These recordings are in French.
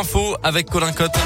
Info avec Colin Cotte.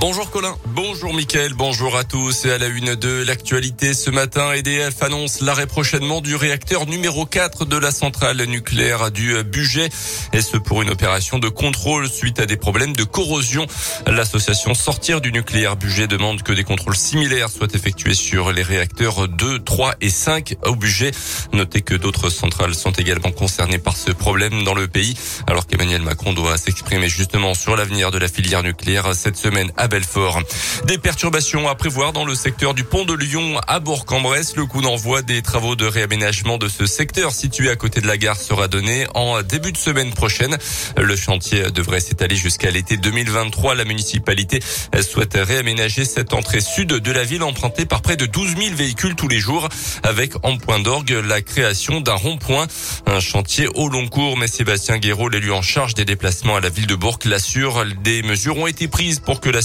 Bonjour Colin. Bonjour Mickaël, bonjour à tous. Et à la une de l'actualité ce matin, EDF annonce l'arrêt prochainement du réacteur numéro 4 de la centrale nucléaire du budget. Et ce pour une opération de contrôle suite à des problèmes de corrosion. L'association Sortir du nucléaire budget demande que des contrôles similaires soient effectués sur les réacteurs 2, 3 et 5 au budget. Notez que d'autres centrales sont également concernées par ce problème dans le pays, alors qu'Emmanuel Macron doit s'exprimer justement sur l'avenir de la filière nucléaire cette semaine à Belfort. Des perturbations à prévoir dans le secteur du pont de Lyon à Bourg-en-Bresse. Le coup d'envoi des travaux de réaménagement de ce secteur situé à côté de la gare sera donné en début de semaine prochaine. Le chantier devrait s'étaler jusqu'à l'été 2023. La municipalité souhaite réaménager cette entrée sud de la ville empruntée par près de 12 000 véhicules tous les jours avec en point d'orgue la création d'un rond-point. Un chantier au long cours, mais Sébastien Guéraud, l'élu en charge des déplacements à la ville de Bourg, l'assure. Des mesures ont été prises pour que la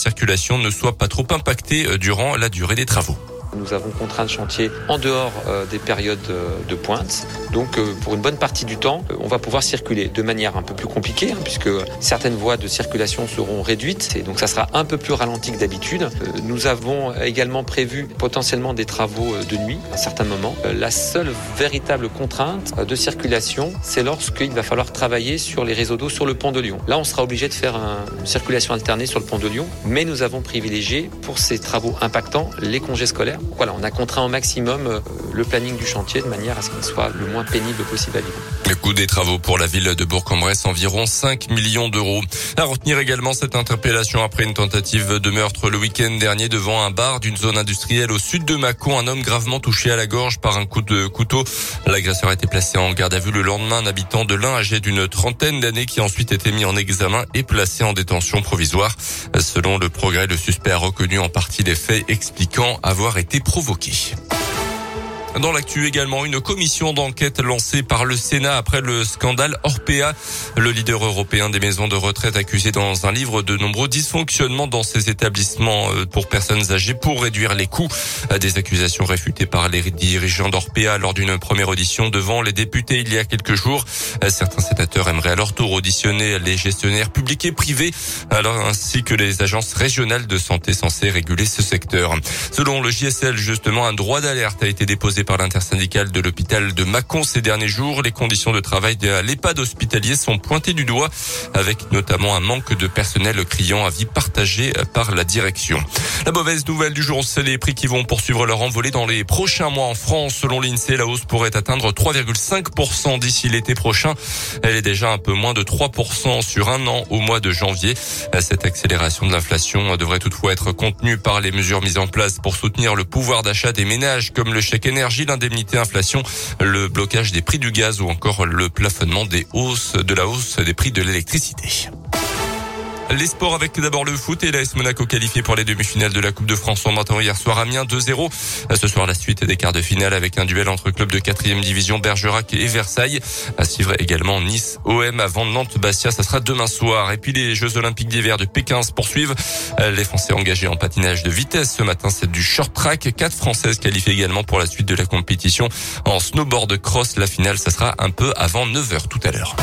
ne soit pas trop impactée euh, durant la durée des travaux. Nous avons contraint le chantier en dehors euh, des périodes euh, de pointe. Donc pour une bonne partie du temps, on va pouvoir circuler de manière un peu plus compliquée hein, puisque certaines voies de circulation seront réduites et donc ça sera un peu plus ralenti que d'habitude. Nous avons également prévu potentiellement des travaux de nuit à certains moments. La seule véritable contrainte de circulation, c'est lorsqu'il va falloir travailler sur les réseaux d'eau sur le pont de Lyon. Là, on sera obligé de faire une circulation alternée sur le pont de Lyon, mais nous avons privilégié pour ces travaux impactants les congés scolaires. Voilà, on a contraint au maximum le planning du chantier de manière à ce qu'il soit le moins pénible possible à vivre. Le coût des travaux pour la ville de Bourg-en-Bresse, environ 5 millions d'euros. À retenir également cette interpellation après une tentative de meurtre le week-end dernier devant un bar d'une zone industrielle au sud de Mâcon. Un homme gravement touché à la gorge par un coup de couteau. L'agresseur a été placé en garde à vue le lendemain. Un habitant de l'un âgé d'une trentaine d'années qui a ensuite été mis en examen et placé en détention provisoire. Selon le progrès, le suspect a reconnu en partie les faits expliquant avoir été provoqué. Dans l'actu également, une commission d'enquête lancée par le Sénat après le scandale Orpea. Le leader européen des maisons de retraite accusé dans un livre de nombreux dysfonctionnements dans ces établissements euh, pour personnes âgées pour réduire les coûts. Des accusations réfutées par les dirigeants d'Orpea lors d'une première audition devant les députés il y a quelques jours. Certains sénateurs aimeraient alors tour auditionner les gestionnaires publics et privés, ainsi que les agences régionales de santé censées réguler ce secteur. Selon le JSL, justement, un droit d'alerte a été déposé par l'intersyndicale de l'hôpital de Mâcon ces derniers jours. Les conditions de travail de l'EHPAD hospitalier sont pointées du doigt, avec notamment un manque de personnel criant avis partagé par la direction. La mauvaise nouvelle du jour, c'est les prix qui vont poursuivre leur envolée dans les prochains mois en France. Selon l'INSEE, la hausse pourrait atteindre 3,5% d'ici l'été prochain. Elle est déjà un peu moins de 3% sur un an au mois de janvier. Cette accélération de l'inflation devrait toutefois être contenue par les mesures mises en place pour soutenir le pouvoir d'achat des ménages, comme le chèque énergie l'indemnité inflation, le blocage des prix du gaz ou encore le plafonnement des hausses de la hausse des prix de l'électricité. Les sports avec d'abord le foot et l'AS Monaco qualifié pour les demi-finales de la Coupe de France en matin hier soir Amiens 2-0. Ce soir la suite des quarts de finale avec un duel entre clubs de quatrième division Bergerac et Versailles. À suivre également Nice OM avant Nantes Bastia. Ça sera demain soir. Et puis les Jeux Olympiques d'hiver de Pékin se poursuivent. Les Français engagés en patinage de vitesse ce matin c'est du short track. Quatre Françaises qualifiées également pour la suite de la compétition en snowboard cross. La finale ça sera un peu avant 9h tout à l'heure.